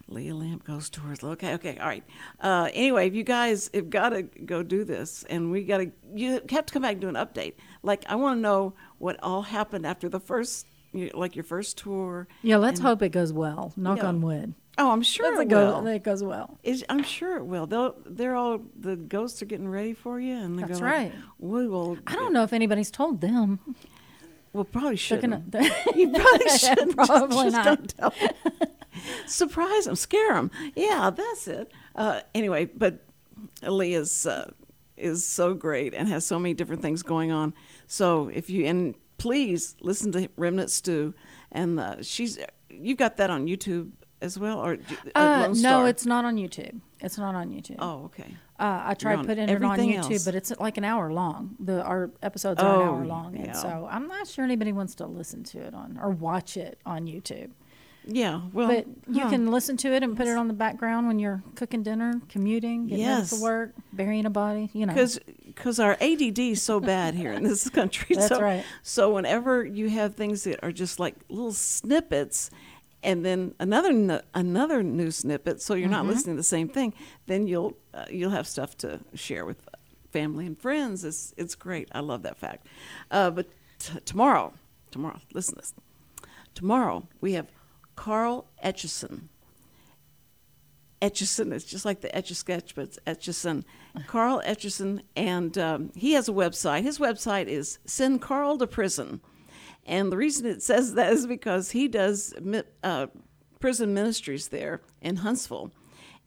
Leah Lamp Ghost Tours. Okay, okay, all right. Uh, anyway, if you guys have got to go do this, and we got to, you have to come back and do an update. Like, I want to know what all happened after the first, like your first tour. yeah, let's And- hope it goes well. Knock Yeah. on wood. Oh, I'm sure Let's it go. will. That goes well. It's, I'm sure it will. They'll, they're all the ghosts are getting ready for you, and they That's right. we will. I don't know if anybody's told them. Well, probably shouldn't. gonna- you probably shouldn't. Probably just, not. Just don't tell 'em. Surprise them, scare them. Yeah, that's it. Uh, anyway, but Leah's uh, is so great and has so many different things going on. So if you and please listen to Remnant Stew, and uh, she's you've got that on YouTube as well, or uh, Uh, no, it's not on YouTube. It's not on YouTube. Oh, okay. Uh, I tried putting it on YouTube, else. but it's like an hour long. The our episodes are an Oh, hour long, and so I'm not sure anybody wants to listen to it on or watch it on YouTube. Yeah, well, but you huh. can listen to it and put it on the background when you're cooking dinner, commuting, getting Yes. for work, burying a body. You know, because our ADD is so bad here in this country. That's so, right. So whenever you have things that are just like little snippets, and then another another new snippet, so you're not Mhm. listening to the same thing, then you'll uh, you'll have stuff to share with family and friends. It's it's great. I love that fact. Uh, but t- tomorrow, tomorrow, listen to this. Tomorrow we have Carl Etchison. Etchison. It's just like the Etch a Sketch, but it's Etchison. Carl Etchison, and um, he has a website. His website is Send Carl to Prison. And the reason it says that is because he does uh, prison ministries there in Huntsville.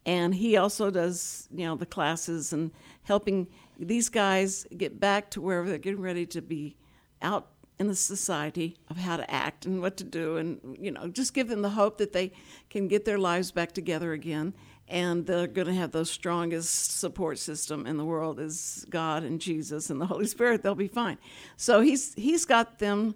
And he also does, you know, the classes and helping these guys get back to wherever they're getting ready to be out in the society of how to act and what to do and you know just give them the hope that they can get their lives back together again. And they're going to have the strongest support system in the world is god and jesus and the holy spirit. They'll be fine. So he's he's got them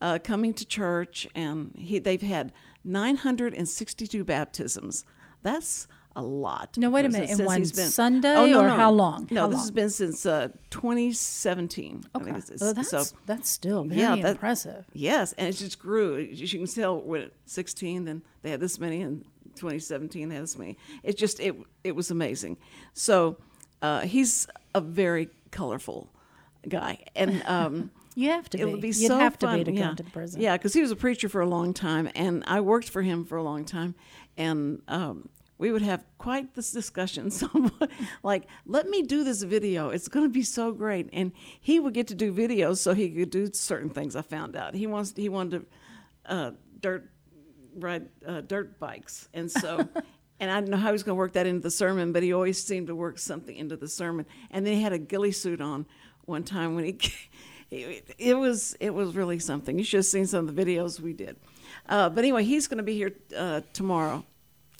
uh, coming to church and he, they've had 962 baptisms. That's a lot. No, wait a minute. And since one he's been- Sunday Oh, no, or no. how long? No, How this long? has been since uh, 2017. I think Okay. Well, that's so that's still very Yeah, that- impressive. Yes, and it just grew. As you can tell, when at 16, then they had this many, and 2017 they had this many. It just it it was amazing. So uh, he's a very colorful guy, and um, You have to it be. would be You'd so have to fun. be to yeah. come to prison. Yeah, because he was a preacher for a long time, and I worked for him for a long time, and um, we would have quite this discussion. So, like, let me do this video. It's going to be so great, and he would get to do videos so he could do certain things. I found out he wants he wanted to uh, dirt ride uh, dirt bikes, and so. And I didn't know how he was going to work that into the sermon, but he always seemed to work something into the sermon. And then he had a ghillie suit on one time when he it, it was it was really something. You should have seen some of the videos we did. Uh, but anyway, he's going to be here uh, tomorrow,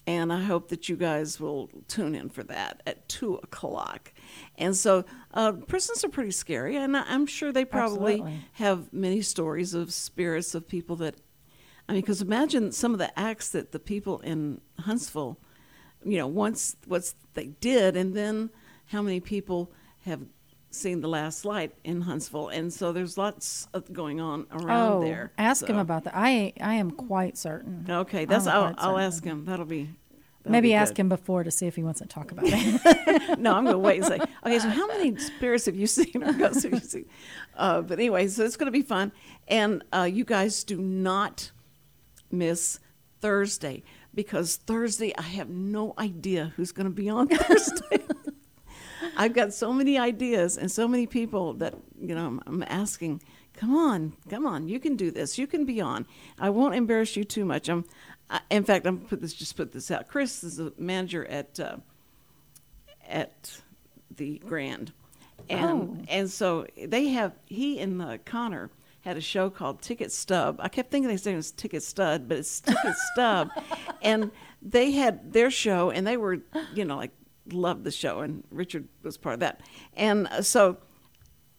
and I hope that you guys will tune in for that at two o'clock. And so, uh, prisons are pretty scary, and I'm sure they probably Absolutely. have many stories of spirits of people that. I mean, because imagine some of the acts that the people in Huntsville, you know, once what they did, and then how many people have seen the last light in Huntsville, and so there's lots of going on around oh, there. ask him about that. I I am quite certain. Okay, that's I'll, I'll ask him. That'll be that'll Maybe be ask good. him before to see if he wants to talk about it. no, I'm going to wait and say, okay, so how many spirits have you seen or ghosts have you seen? Uh, but anyway, so it's going to be fun. And uh, you guys do not miss Thursday because Thursday, I have no idea who's going to be on Thursday. I've got so many ideas and so many people that, you know, I'm, I'm asking, come on, come on, you can do this. You can be on. I won't embarrass you too much. I'm, I, in fact, I'm put this, just put this out. Chris is a manager at, uh, at the Grand, and Oh. and so they have he and uh, Connor had a show called Ticket Stub. I kept thinking they said it was Ticket Stud, but it's Ticket Stub, and they had their show, and they were you know like loved the show, and Richard was part of that, and uh, so.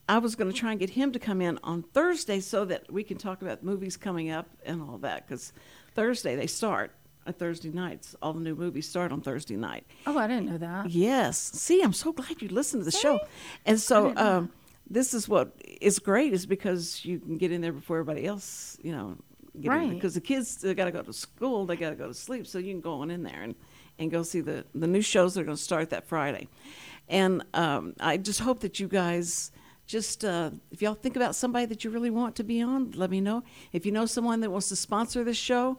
I was going to try and get him to come in on Thursday so that we can talk about movies coming up and all that. Because Thursday they start at Thursday nights. All the new movies start on Thursday night. oh, I didn't know that. Yes. See, I'm so glad you listened to the show. And so um, this is what is great is because you can get in there before everybody else, you know, get Right. because the kids they got to go to school, they got to go to sleep, so you can go on in there and, and go see the the new shows that are going to start that Friday. And um, I just hope that you guys just uh, if y'all think about somebody that you really want to be on, let me know. If you know someone that wants to sponsor this show,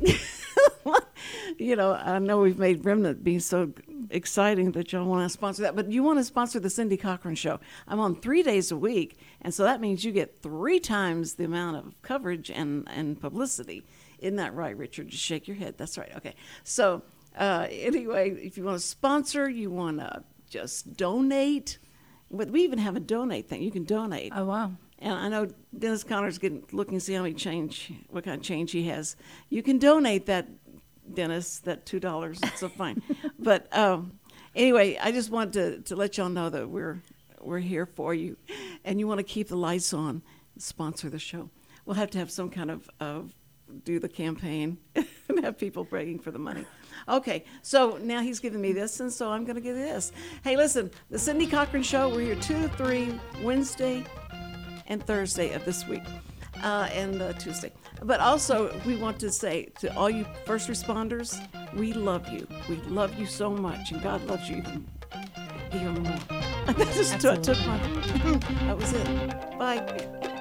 you know, I know we've made Remnant be so exciting that y'all want to sponsor that, but you want to sponsor the Cindy Cochran Show. I'm on three days a week, and so that means you get three times the amount of coverage and, and publicity. Isn't that right, Richard? Just shake your head. That's right. Okay. So, uh, anyway, if you want to sponsor, you want to just donate. We even have a donate thing. You can donate. Oh wow. And I know Dennis Connor's getting looking to see how many change, what kind of change he has. You can donate that, Dennis, that two dollars. It's so fine. but um, anyway, I just wanted to, to let y'all know that we're we're here for you, and you want to keep the lights on, sponsor the show. We'll have to have some kind of of do the campaign and have people begging for the money. Okay, so now he's giving me this, and so I'm going to give this. Hey, listen, the Cindy Cochran Show. We're here two, three, Wednesday, and Thursday of this week, uh, and uh, Tuesday. But also, we want to say to all you first responders, we love you. We love you so much, and God loves you even, even more. that just took, my. that was it. Bye.